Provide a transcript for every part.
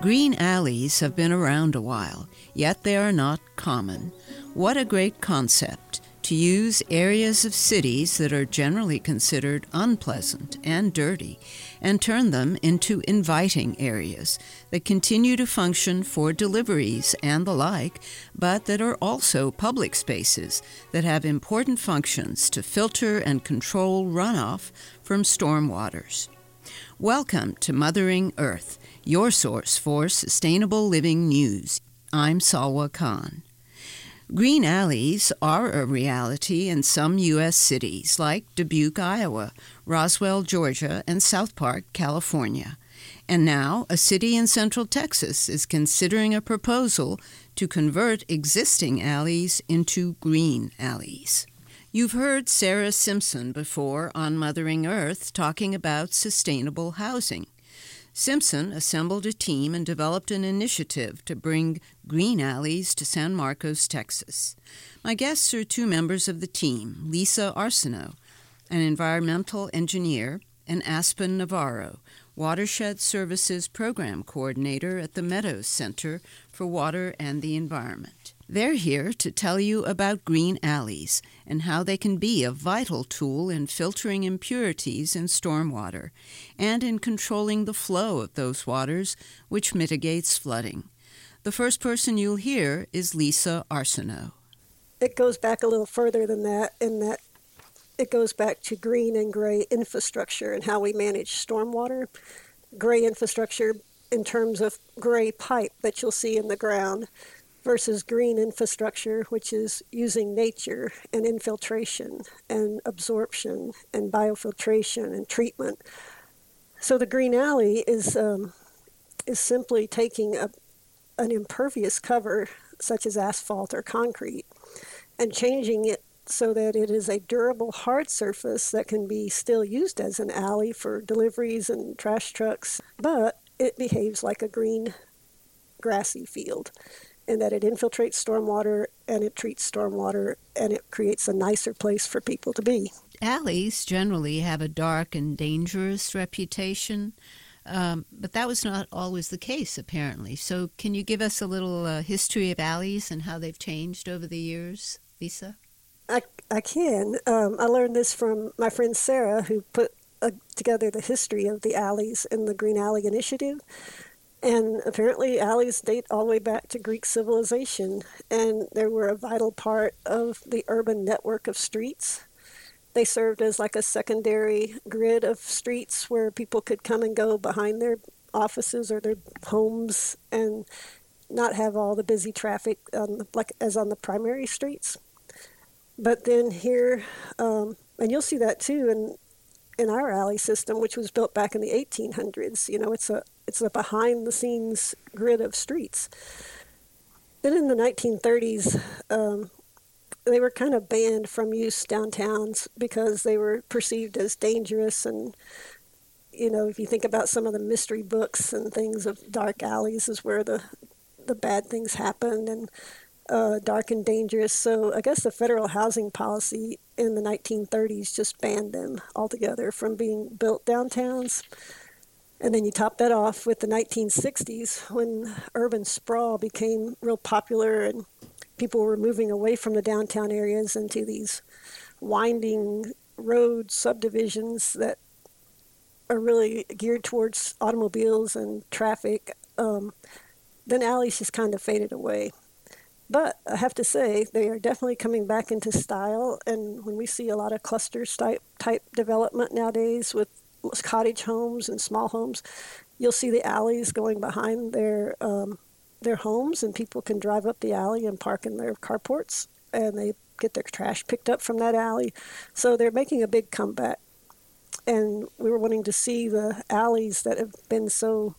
Green alleys have been around a while, yet they are not common. What a great concept to use areas of cities that are generally considered unpleasant and dirty and turn them into inviting areas that continue to function for deliveries and the like, but that are also public spaces that have important functions to filter and control runoff from stormwaters. Welcome to Mothering Earth, your source for sustainable living news. I'm Salwa Khan. Green alleys are a reality in some U.S. cities like Dubuque, Iowa, Roswell, Georgia, and South Park, California. And now, a city in central Texas is considering a proposal to convert existing alleys into green alleys. You've heard Sarah Simpson before on Mothering Earth talking about sustainable housing. Simpson assembled a team and developed an initiative to bring green alleys to San Marcos, Texas. My guests are two members of the team Lisa Arsenault, an environmental engineer, and Aspen Navarro, Watershed Services Program Coordinator at the Meadows Center for Water and the Environment. They're here to tell you about green alleys and how they can be a vital tool in filtering impurities in stormwater and in controlling the flow of those waters, which mitigates flooding. The first person you'll hear is Lisa Arsenault. It goes back a little further than that, in that it goes back to green and gray infrastructure and how we manage stormwater. Gray infrastructure in terms of gray pipe that you'll see in the ground versus green infrastructure, which is using nature and infiltration and absorption and biofiltration and treatment. So the green alley is um, is simply taking a, an impervious cover, such as asphalt or concrete, and changing it so that it is a durable hard surface that can be still used as an alley for deliveries and trash trucks, but it behaves like a green grassy field in that it infiltrates stormwater and it treats stormwater and it creates a nicer place for people to be. Alleys generally have a dark and dangerous reputation, um, but that was not always the case, apparently. So, can you give us a little uh, history of alleys and how they've changed over the years, Lisa? I, I can. Um, I learned this from my friend Sarah, who put uh, together the history of the alleys in the Green Alley Initiative. And apparently, alleys date all the way back to Greek civilization, and they were a vital part of the urban network of streets. They served as like a secondary grid of streets where people could come and go behind their offices or their homes and not have all the busy traffic on like as on the primary streets. But then here, um, and you'll see that too in in our alley system, which was built back in the 1800s. You know, it's a it's a behind the scenes grid of streets. Then in the 1930s, um, they were kind of banned from use downtowns because they were perceived as dangerous and you know if you think about some of the mystery books and things of dark alleys is where the the bad things happen and uh, dark and dangerous. So I guess the federal housing policy in the 1930s just banned them altogether from being built downtowns. And then you top that off with the 1960s when urban sprawl became real popular and people were moving away from the downtown areas into these winding road subdivisions that are really geared towards automobiles and traffic. Um, then alleys just kind of faded away. But I have to say, they are definitely coming back into style. And when we see a lot of clusters type, type development nowadays with cottage homes and small homes, you'll see the alleys going behind their um, their homes, and people can drive up the alley and park in their carports, and they get their trash picked up from that alley. So they're making a big comeback. And we were wanting to see the alleys that have been so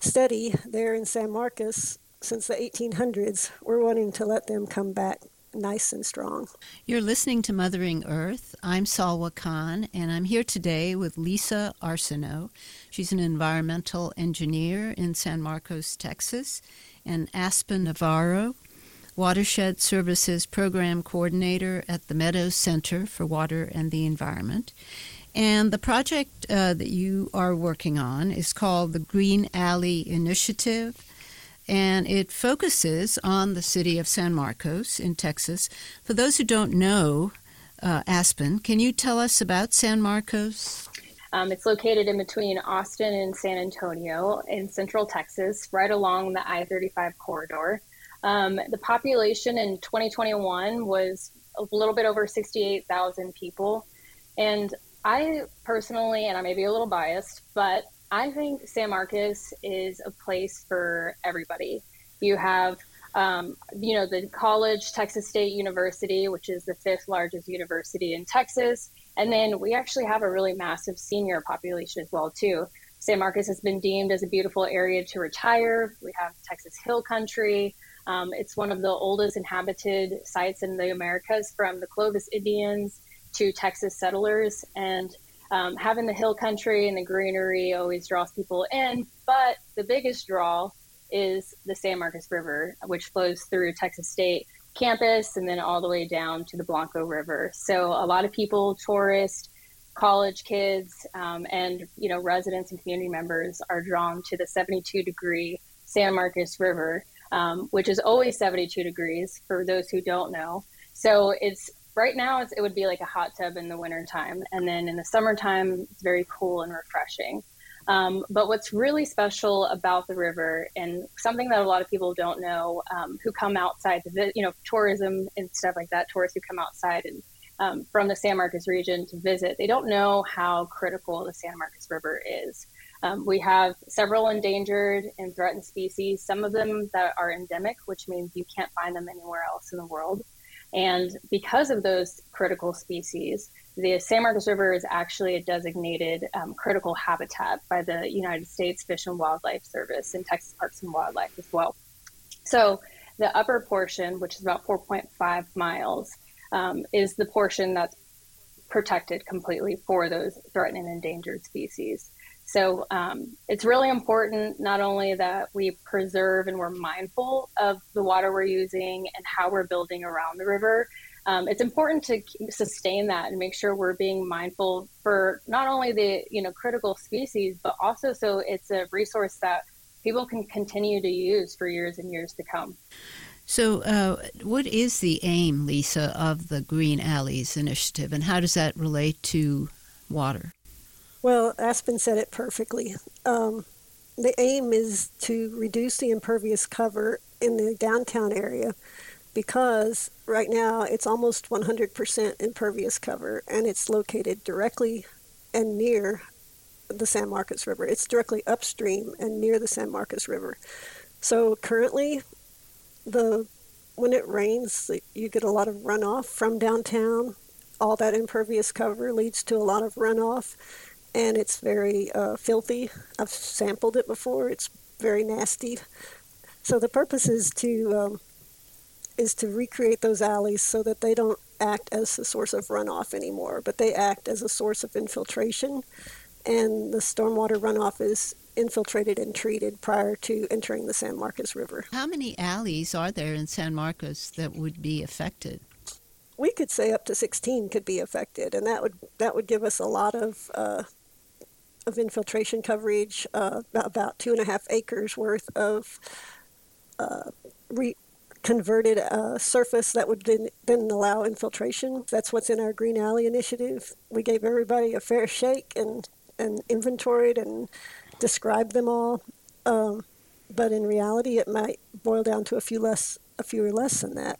steady there in San Marcos since the 1800s. We're wanting to let them come back nice and strong. You're listening to Mothering Earth. I'm Salwa Khan, and I'm here today with Lisa Arsenault. She's an environmental engineer in San Marcos, Texas, and Aspen Navarro, Watershed Services Program Coordinator at the Meadows Center for Water and the Environment. And the project uh, that you are working on is called the Green Alley Initiative, and it focuses on the city of San Marcos in Texas. For those who don't know, uh, Aspen, can you tell us about San Marcos? Um, it's located in between Austin and San Antonio in central Texas, right along the I 35 corridor. Um, the population in 2021 was a little bit over 68,000 people. And I personally, and I may be a little biased, but I think San Marcos is a place for everybody. You have, um, you know, the college, Texas State University, which is the fifth largest university in Texas. And then we actually have a really massive senior population as well, too. San Marcos has been deemed as a beautiful area to retire. We have Texas Hill Country. Um, it's one of the oldest inhabited sites in the Americas from the Clovis Indians to Texas settlers. And um, having the hill country and the greenery always draws people in. But the biggest draw is the San Marcos River, which flows through Texas State campus and then all the way down to the Blanco River. So a lot of people, tourists, college kids, um, and you know residents and community members are drawn to the 72 degree San Marcos River, um, which is always 72 degrees for those who don't know. So it's right now it would be like a hot tub in the wintertime and then in the summertime it's very cool and refreshing. Um, but what's really special about the river and something that a lot of people don't know um, who come outside to you know tourism and stuff like that tourists who come outside and um, from the san marcos region to visit they don't know how critical the san marcos river is. Um, we have several endangered and threatened species some of them that are endemic which means you can't find them anywhere else in the world and because of those critical species, the San Marcos River is actually a designated um, critical habitat by the United States Fish and Wildlife Service and Texas Parks and Wildlife as well. So the upper portion, which is about 4.5 miles, um, is the portion that's protected completely for those threatened and endangered species. So um, it's really important not only that we preserve and we're mindful of the water we're using and how we're building around the river. Um, it's important to sustain that and make sure we're being mindful for not only the you know critical species, but also so it's a resource that people can continue to use for years and years to come. So, uh, what is the aim, Lisa, of the Green Alleys initiative, and how does that relate to water? Well, Aspen said it perfectly. Um, the aim is to reduce the impervious cover in the downtown area because right now it's almost 100% impervious cover and it's located directly and near the San Marcos River. It's directly upstream and near the San Marcos River. So currently, the when it rains, you get a lot of runoff from downtown. All that impervious cover leads to a lot of runoff, and it's very uh, filthy. I've sampled it before. It's very nasty. So the purpose is to um, is to recreate those alleys so that they don't act as a source of runoff anymore, but they act as a source of infiltration, and the stormwater runoff is infiltrated and treated prior to entering the San Marcos River. How many alleys are there in San Marcos that would be affected? We could say up to 16 could be affected, and that would that would give us a lot of uh, of infiltration coverage, uh, about two and a half acres worth of uh, uh, surface that would then, then allow infiltration. That's what's in our Green Alley initiative. We gave everybody a fair shake and, and inventoried and described them all. Um, but in reality, it might boil down to a few less, a few or less than that.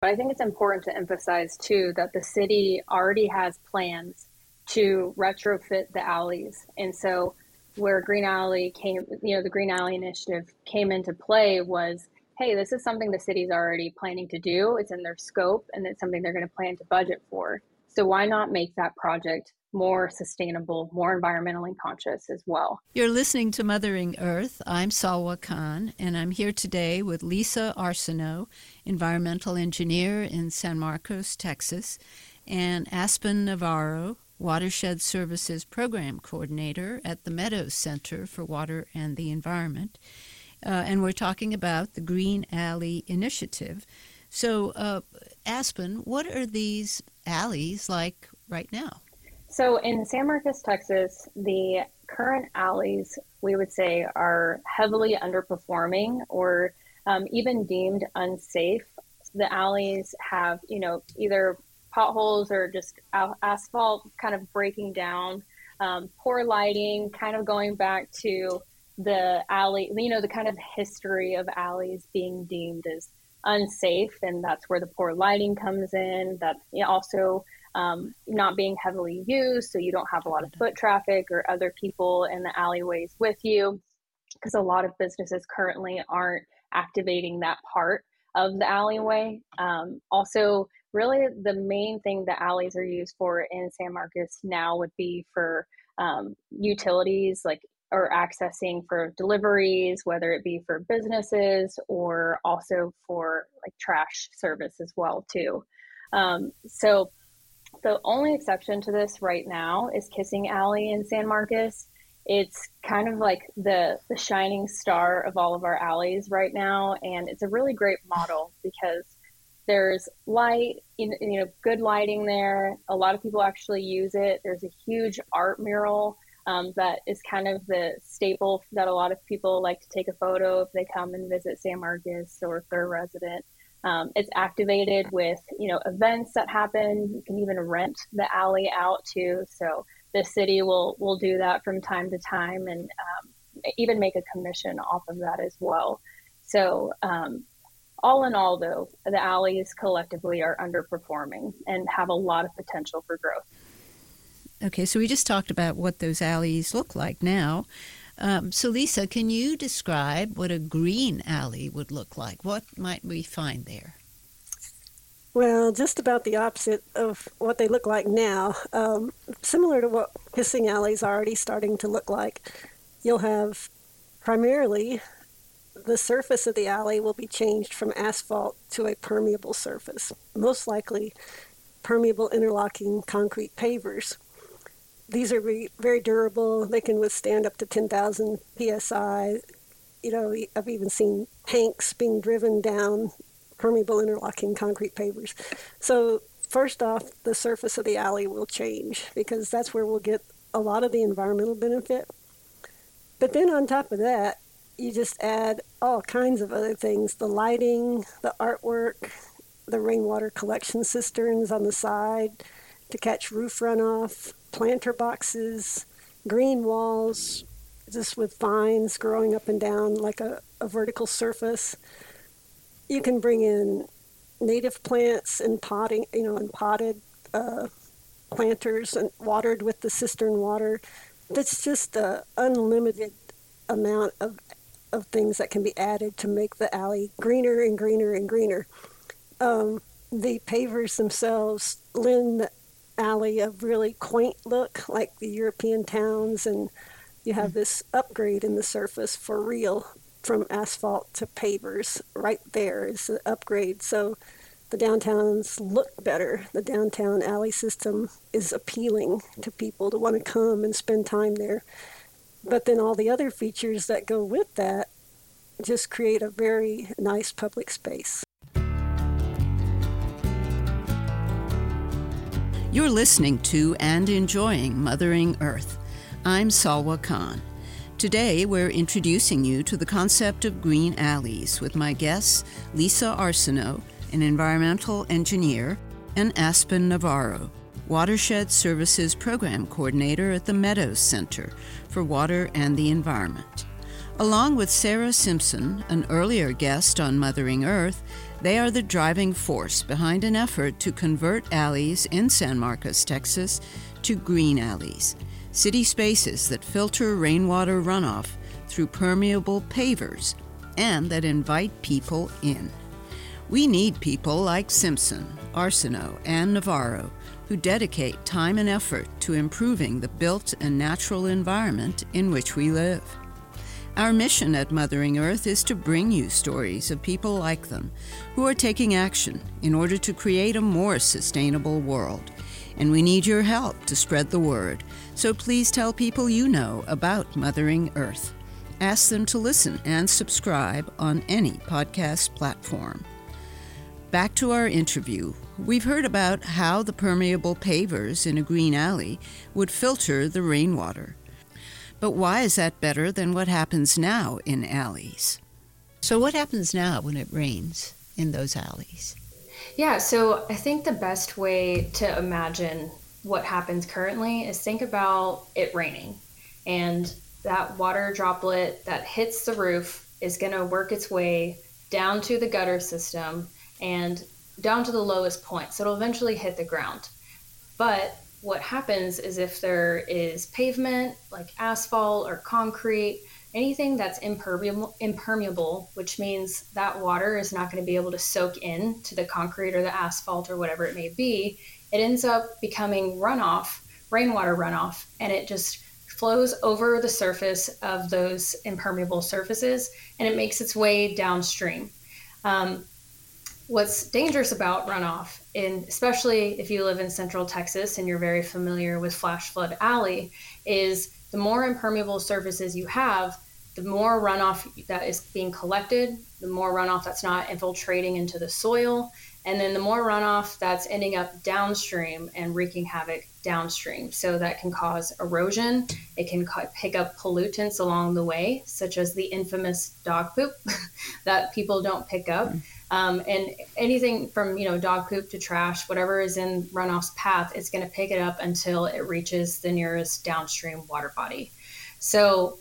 But I think it's important to emphasize too that the city already has plans to retrofit the alleys. And so where Green Alley came, you know, the Green Alley initiative came into play was, hey, this is something the city's already planning to do. It's in their scope and it's something they're going to plan to budget for. So why not make that project more sustainable, more environmentally conscious as well? You're listening to Mothering Earth. I'm Salwa Khan, and I'm here today with Lisa Arsenault, environmental engineer in San Marcos, Texas, and Aspen Navarro, Watershed Services Program Coordinator at the Meadows Center for Water and the Environment. Uh, and we're talking about the Green Alley Initiative. So, uh, Aspen, what are these alleys like right now? So in San Marcos, Texas, the current alleys we would say are heavily underperforming or um, even deemed unsafe. The alleys have, you know, either potholes or just asphalt kind of breaking down, um, poor lighting, kind of going back to the alley, you know, the kind of history of alleys being deemed as unsafe. And that's where the poor lighting comes in. That also um, not being heavily used, so you don't have a lot of foot traffic or other people in the alleyways with you, because a lot of businesses currently aren't activating that part of the alleyway. Um, also, really, the main thing the alleys are used for in San Marcos now would be for um, utilities like or accessing for deliveries, whether it be for businesses or also for like trash service as well too. Um, so the only exception to this right now is Kissing Alley in San Marcos. It's kind of like the the shining star of all of our alleys right now, and it's a really great model because there's light, you know, good lighting there. A lot of people actually use it. There's a huge art mural um, that is kind of the staple that a lot of people like to take a photo if they come and visit San Marcos or if they're a resident. Um, it's activated with you know events that happen. You can even rent the alley out too. So the city will will do that from time to time, and um, even make a commission off of that as well. So um, all in all, though, the alleys collectively are underperforming and have a lot of potential for growth. Okay, so we just talked about what those alleys look like now. Um, so, Lisa, can you describe what a green alley would look like? What might we find there? Well, just about the opposite of what they look like now. Um, similar to what kissing alleys are already starting to look like. You'll have primarily the surface of the alley will be changed from asphalt to a permeable surface, most likely permeable interlocking concrete pavers these are very durable. They can withstand up to 10,000 psi. You know, I've even seen tanks being driven down permeable interlocking concrete pavers. So, first off, the surface of the alley will change because that's where we'll get a lot of the environmental benefit. But then on top of that, you just add all kinds of other things the lighting, the artwork, the rainwater collection cisterns on the side to catch roof runoff, planter boxes, green walls, just with vines growing up and down like a, a vertical surface. You can bring in native plants and potting, you know, and potted uh, planters and watered with the cistern water. That's just an unlimited amount of of things that can be added to make the alley greener and greener and greener. Um, the pavers themselves lend the alley a really quaint look, like the European towns, and you have this upgrade in the surface for real from asphalt to pavers. Right there is the upgrade. So the downtowns look better. The downtown alley system is appealing to people to want to come and spend time there. But then all the other features that go with that just create a very nice public space. You're listening to and enjoying Mothering Earth. I'm Salwa Khan. Today, we're introducing you to the concept of green alleys with my guests, Lisa Arsenault, an environmental engineer, and Aspen Navarro, Watershed Services Program Coordinator at the Meadows Center for Water and the Environment. Along with Sarah Simpson, an earlier guest on Mothering Earth, they are the driving force behind an effort to convert alleys in San Marcos, Texas, to green alleys, city spaces that filter rainwater runoff through permeable pavers and that invite people in. We need people like Simpson, Arsenault, and Navarro who dedicate time and effort to improving the built and natural environment in which we live. Our mission at Mothering Earth is to bring you stories of people like them who are taking action in order to create a more sustainable world. And we need your help to spread the word. So please tell people you know about Mothering Earth. Ask them to listen and subscribe on any podcast platform. Back to our interview. We've heard about how the permeable pavers in a green alley would filter the rainwater. But why is that better than what happens now in alleys? So, what happens now when it rains in those alleys? Yeah, so I think the best way to imagine what happens currently is think about it raining. And that water droplet that hits the roof is going to work its way down to the gutter system and down to the lowest point. So it'll eventually hit the ground. But what happens is if there is pavement like asphalt or concrete, anything that's impermeable, impermeable, which means that water is not going to be able to soak in to the concrete or the asphalt or whatever it may be, it ends up becoming runoff, rainwater runoff, and it just flows over the surface of those impermeable surfaces and it makes its way downstream. Um, what's dangerous about runoff, and especially if you live in central Texas and you're very familiar with flash flood alley, is the more impermeable surfaces you have, the more runoff that is being collected, the more runoff that's not infiltrating into the soil, and then the more runoff that's ending up downstream and wreaking havoc downstream. So that can cause erosion. It can pick up pollutants along the way, such as the infamous dog poop that people don't pick up. Mm-hmm. Um, and anything from you know dog poop to trash, whatever is in runoff's path, it's going to pick it up until it reaches the nearest downstream water body. So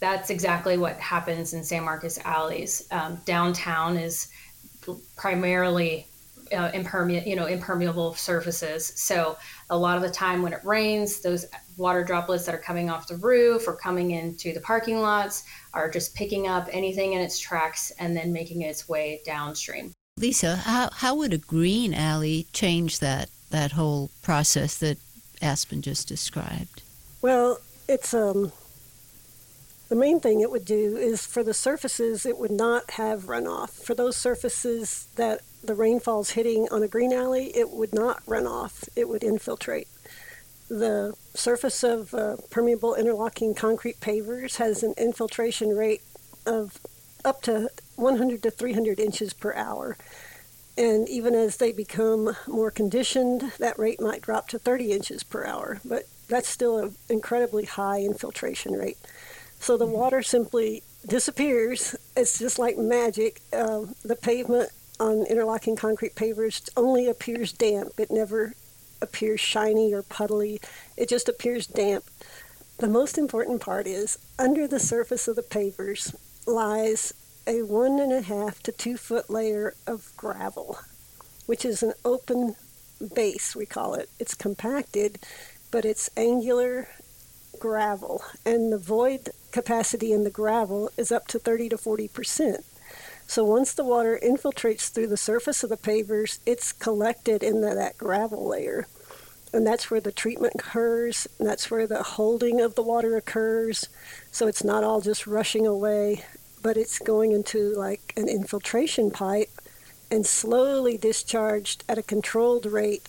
that's exactly what happens in San Marcos alleys. Um, downtown is primarily uh, impermeable, you know, impermeable surfaces. So a lot of the time when it rains, those water droplets that are coming off the roof or coming into the parking lots are just picking up anything in its tracks and then making its way downstream. Lisa, how, how would a green alley change that that whole process that Aspen just described? Well, it's um the main thing it would do is for the surfaces it would not have runoff. For those surfaces that the rainfall's hitting on a green alley, it would not run off. It would infiltrate. The surface of uh, permeable interlocking concrete pavers has an infiltration rate of up to 100 to 300 inches per hour. And even as they become more conditioned, that rate might drop to 30 inches per hour. But that's still an incredibly high infiltration rate. So the water simply disappears. It's just like magic. Uh, the pavement on interlocking concrete pavers only appears damp. It never appears shiny or puddly. It just appears damp. The most important part is under the surface of the pavers lies a one and a half to two foot layer of gravel, which is an open base, we call it. It's compacted, but it's angular gravel, and the void capacity in the gravel is up to 30 to 40 percent. So once the water infiltrates through the surface of the pavers, it's collected in that gravel layer. And that's where the treatment occurs, and that's where the holding of the water occurs. So it's not all just rushing away, but it's going into like an infiltration pipe and slowly discharged at a controlled rate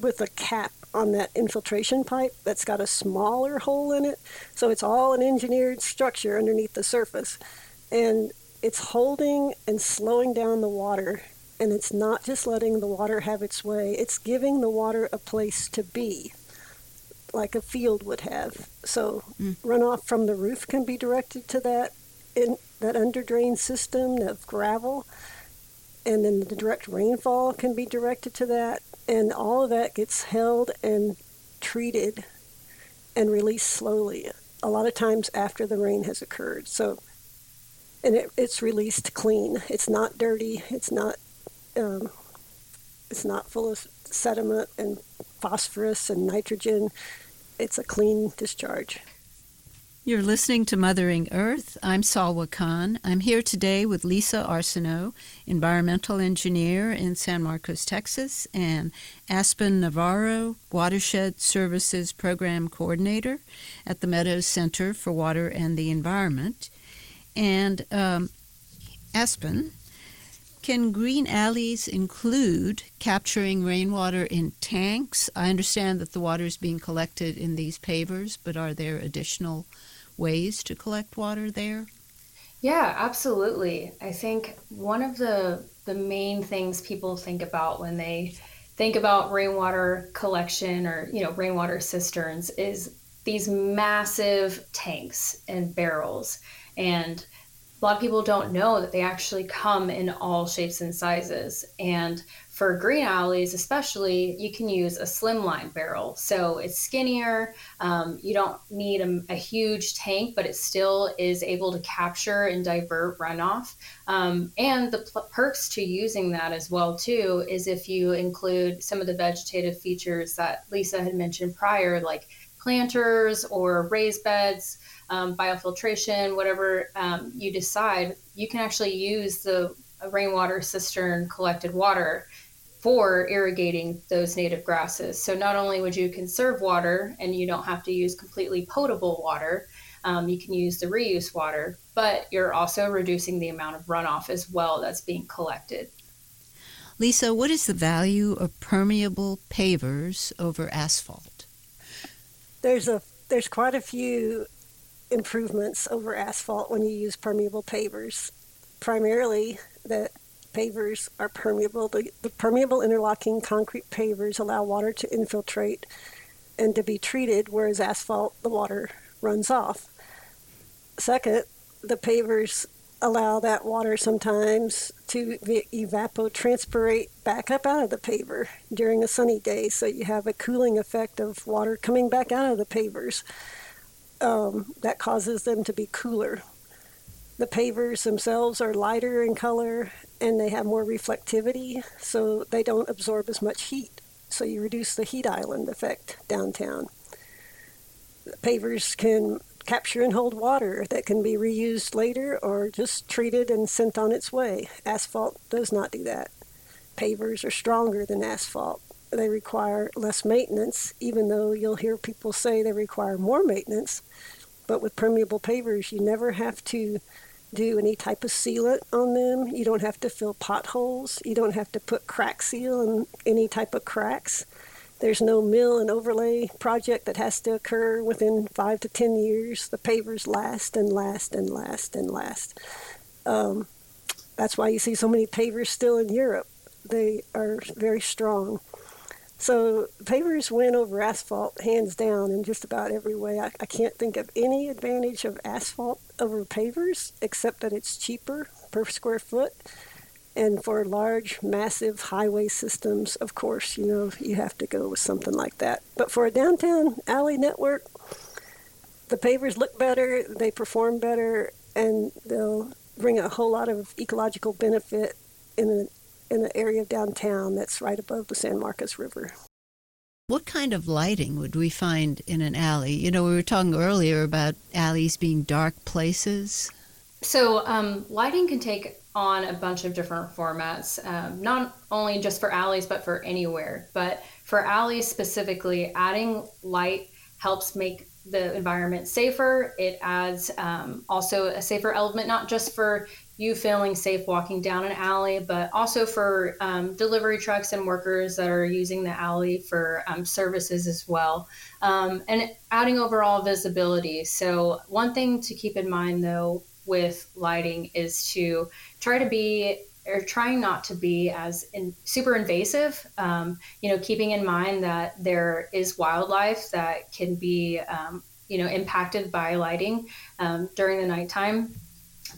with a cap on that infiltration pipe that's got a smaller hole in it. So it's all an engineered structure underneath the surface. And it's holding and slowing down the water and it's not just letting the water have its way it's giving the water a place to be like a field would have so mm. runoff from the roof can be directed to that in that under drain system of gravel and then the direct rainfall can be directed to that and all of that gets held and treated and released slowly a lot of times after the rain has occurred so and it, it's released clean. It's not dirty. It's not um, it's not full of sediment and phosphorus and nitrogen. It's a clean discharge. You're listening to Mothering Earth. I'm Salwa Khan. I'm here today with Lisa Arsenault, environmental engineer in San Marcos, Texas, and Aspen Navarro, Watershed Services Program Coordinator at the Meadows Center for Water and the Environment. And um, Aspen, can green alleys include capturing rainwater in tanks? I understand that the water is being collected in these pavers, but are there additional ways to collect water there? Yeah, absolutely. I think one of the the main things people think about when they think about rainwater collection or you know rainwater cisterns is these massive tanks and barrels and a lot of people don't know that they actually come in all shapes and sizes and for green alleys, especially, you can use a slimline barrel. So it's skinnier. Um, you don't need a, a, huge tank, but it still is able to capture and divert runoff. Um, and the perks to using that as well too is if you include some of the vegetative features that Lisa had mentioned prior, like planters or raised beds. Um, biofiltration, whatever um, you decide, you can actually use the rainwater cistern collected water for irrigating those native grasses. So not only would you conserve water and you don't have to use completely potable water, um, you can use the reuse water, but you're also reducing the amount of runoff as well that's being collected. Lisa, what is the value of permeable pavers over asphalt? There's a there's quite a few improvements over asphalt when you use permeable pavers. Primarily, the pavers are permeable. The, the permeable interlocking concrete pavers allow water to infiltrate and to be treated, whereas asphalt, the water runs off. Second, the pavers allow that water sometimes to evapotranspirate back up out of the paver during a sunny day, so you have a cooling effect of water coming back out of the pavers. Um, that causes them to be cooler. The pavers themselves are lighter in color and they have more reflectivity, so they don't absorb as much heat. So you reduce the heat island effect downtown. The pavers can capture and hold water that can be reused later or just treated and sent on its way. Asphalt does not do that. Pavers are stronger than asphalt. They require less maintenance, even though you'll hear people say they require more maintenance. But with permeable pavers, you never have to do any type of sealant on them. You don't have to fill potholes. You don't have to put crack seal in any type of cracks. There's no mill and overlay project that has to occur within five to ten years. The pavers last and last and last and last. Um, that's why you see so many pavers still in Europe. They are very strong. So pavers win over asphalt hands down in just about every way. I, I can't think of any advantage of asphalt over pavers except that it's cheaper per square foot. And for large, massive highway systems, of course, you know, you have to go with something like that. But for a downtown alley network, the pavers look better, they perform better, and they'll bring a whole lot of ecological benefit in the in the area of downtown that's right above the San Marcos River. What kind of lighting would we find in an alley? You know, we were talking earlier about alleys being dark places. So, um, lighting can take on a bunch of different formats, um, not only just for alleys, but for anywhere. But for alleys specifically, adding light helps make the environment safer. It adds um, also a safer element, not just for you feeling safe walking down an alley, but also for um, delivery trucks and workers that are using the alley for um, services as well. Um, and adding overall visibility. So, one thing to keep in mind though with lighting is to try to be or trying not to be as in, super invasive. Um, you know, keeping in mind that there is wildlife that can be, um, you know, impacted by lighting um, during the nighttime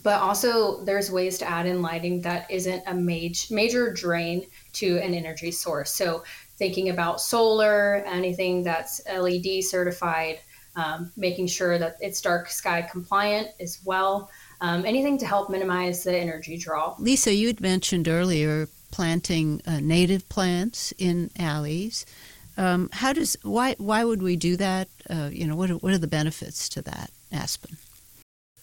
but also there's ways to add in lighting that isn't a major major drain to an energy source. So thinking about solar, anything that's LED certified, um, making sure that it's dark sky compliant as well. Um, anything to help minimize the energy draw. Lisa, you had mentioned earlier planting uh, native plants in alleys. Um, how does why why would we do that? Uh, you know, what are, what are the benefits to that, Aspen?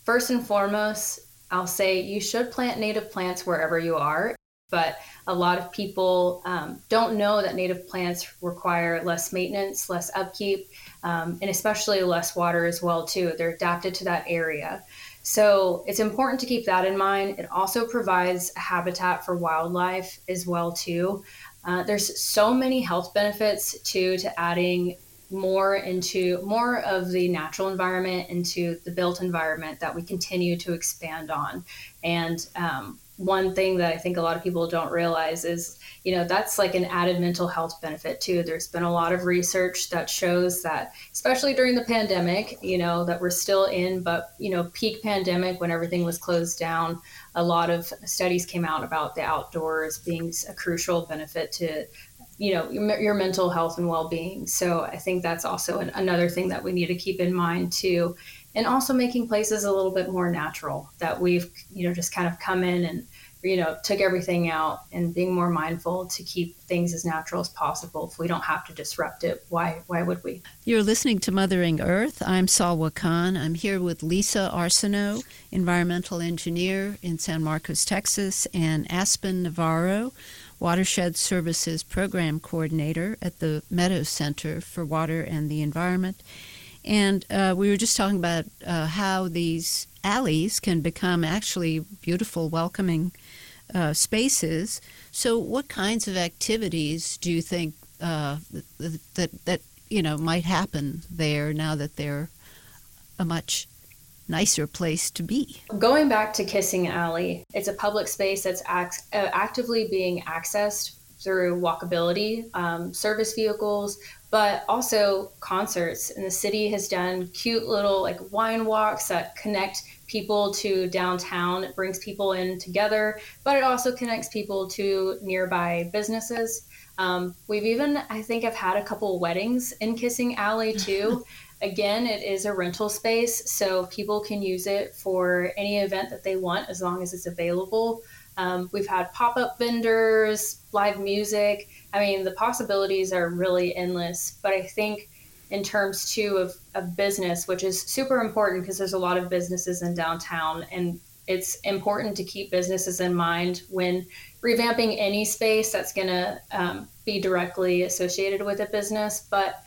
First and foremost, I'll say you should plant native plants wherever you are, but a lot of people um, don't know that native plants require less maintenance, less upkeep, um, and especially less water as well too. They're adapted to that area. So it's important to keep that in mind. It also provides a habitat for wildlife as well too. Uh, there's so many health benefits too to adding more into more of the natural environment into the built environment that we continue to expand on and um, one thing that I think a lot of people don't realize is, you know, that's like an added mental health benefit too. There's been a lot of research that shows that, especially during the pandemic, you know, that we're still in, but, you know, peak pandemic when everything was closed down, a lot of studies came out about the outdoors being a crucial benefit to you know your, your mental health and well-being. So i think that's also an, another thing that we need to keep in mind too. And also making places a little bit more natural that we've you know just kind of come in and you know took everything out and being more mindful to keep things as natural as possible. If we don't have to disrupt it why why would we? You're listening to mothering earth. I'm salwa khan. I'm here with lisa arsenault environmental engineer in san marcos texas and aspen navarro watershed services program coordinator at the meadows center for water and the environment and uh, we were just talking about uh, how these alleys can become actually beautiful, welcoming uh, spaces. So, what kinds of activities do you think uh, that that you know might happen there now that they're a much nicer place to be? Going back to Kissing Alley, it's a public space that's act- uh, actively being accessed through walkability, um, service vehicles, but also concerts. And the city has done cute little like wine walks that connect people to downtown. It brings people in together, but it also connects people to nearby businesses. Um, we've even, I think, I've had a couple weddings in Kissing Alley too. Again, it is a rental space, so people can use it for any event that they want as long as it's available. Um, we've had pop up vendors, live music. I mean, the possibilities are really endless. But I think in terms too of, of business, which is super important because there's a lot of businesses in downtown and it's important to keep businesses in mind when revamping any space that's going to um, be directly associated with a business. But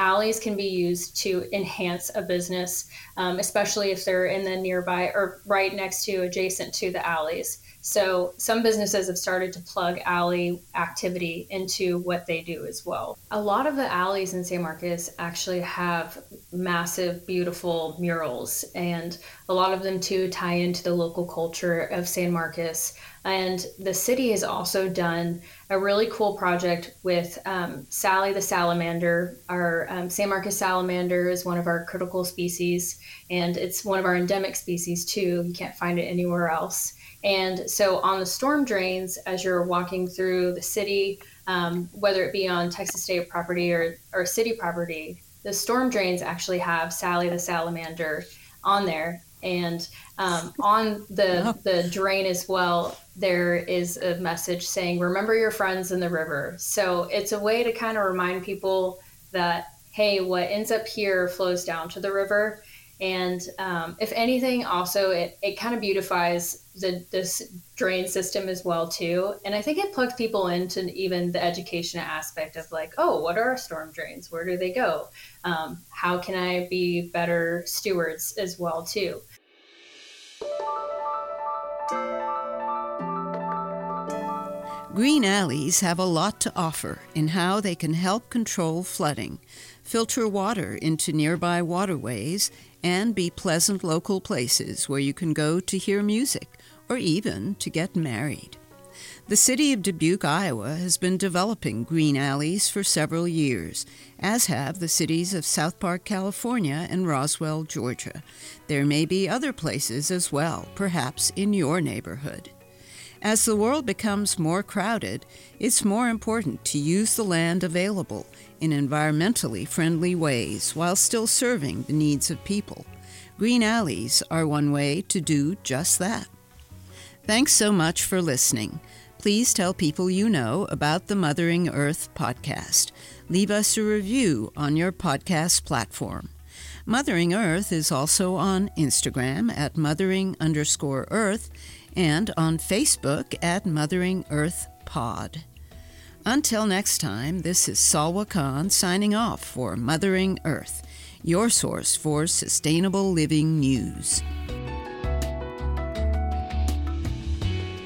alleys can be used to enhance a business, um, especially if they're in the nearby or right next to, adjacent to the alleys. So some businesses have started to plug alley activity into what they do as well. A lot of the alleys in San Marcos actually have massive, beautiful murals, and a lot of them too tie into the local culture of San Marcos. And the city has also done a really cool project with um, Sally the salamander. Our um, San Marcos salamander is one of our critical species, and it's one of our endemic species too. You can't find it anywhere else. And so on the storm drains, as you're walking through the city, um, whether it be on Texas state property or, or city property, the storm drains actually have Sally the salamander on there. And um, on the, the drain as well, there is a message saying, Remember your friends in the river. So it's a way to kind of remind people that, hey, what ends up here flows down to the river. And um, if anything, also it, it kind of beautifies the this drain system as well too. And I think it plugs people into even the education aspect of like, oh, what are storm drains? Where do they go? Um, how can I be better stewards as well too? Green alleys have a lot to offer in how they can help control flooding, filter water into nearby waterways, and be pleasant local places where you can go to hear music or even to get married. The city of Dubuque, Iowa has been developing green alleys for several years, as have the cities of South Park, California and Roswell, Georgia. There may be other places as well, perhaps in your neighborhood. As the world becomes more crowded, it's more important to use the land available in environmentally friendly ways while still serving the needs of people. Green alleys are one way to do just that. Thanks so much for listening. Please tell people you know about the Mothering Earth podcast. Leave us a review on your podcast platform. Mothering Earth is also on Instagram at mothering underscore earth and on Facebook at Mothering Earth Pod. Until next time, this is Salwa Khan signing off for Mothering Earth, your source for sustainable living news.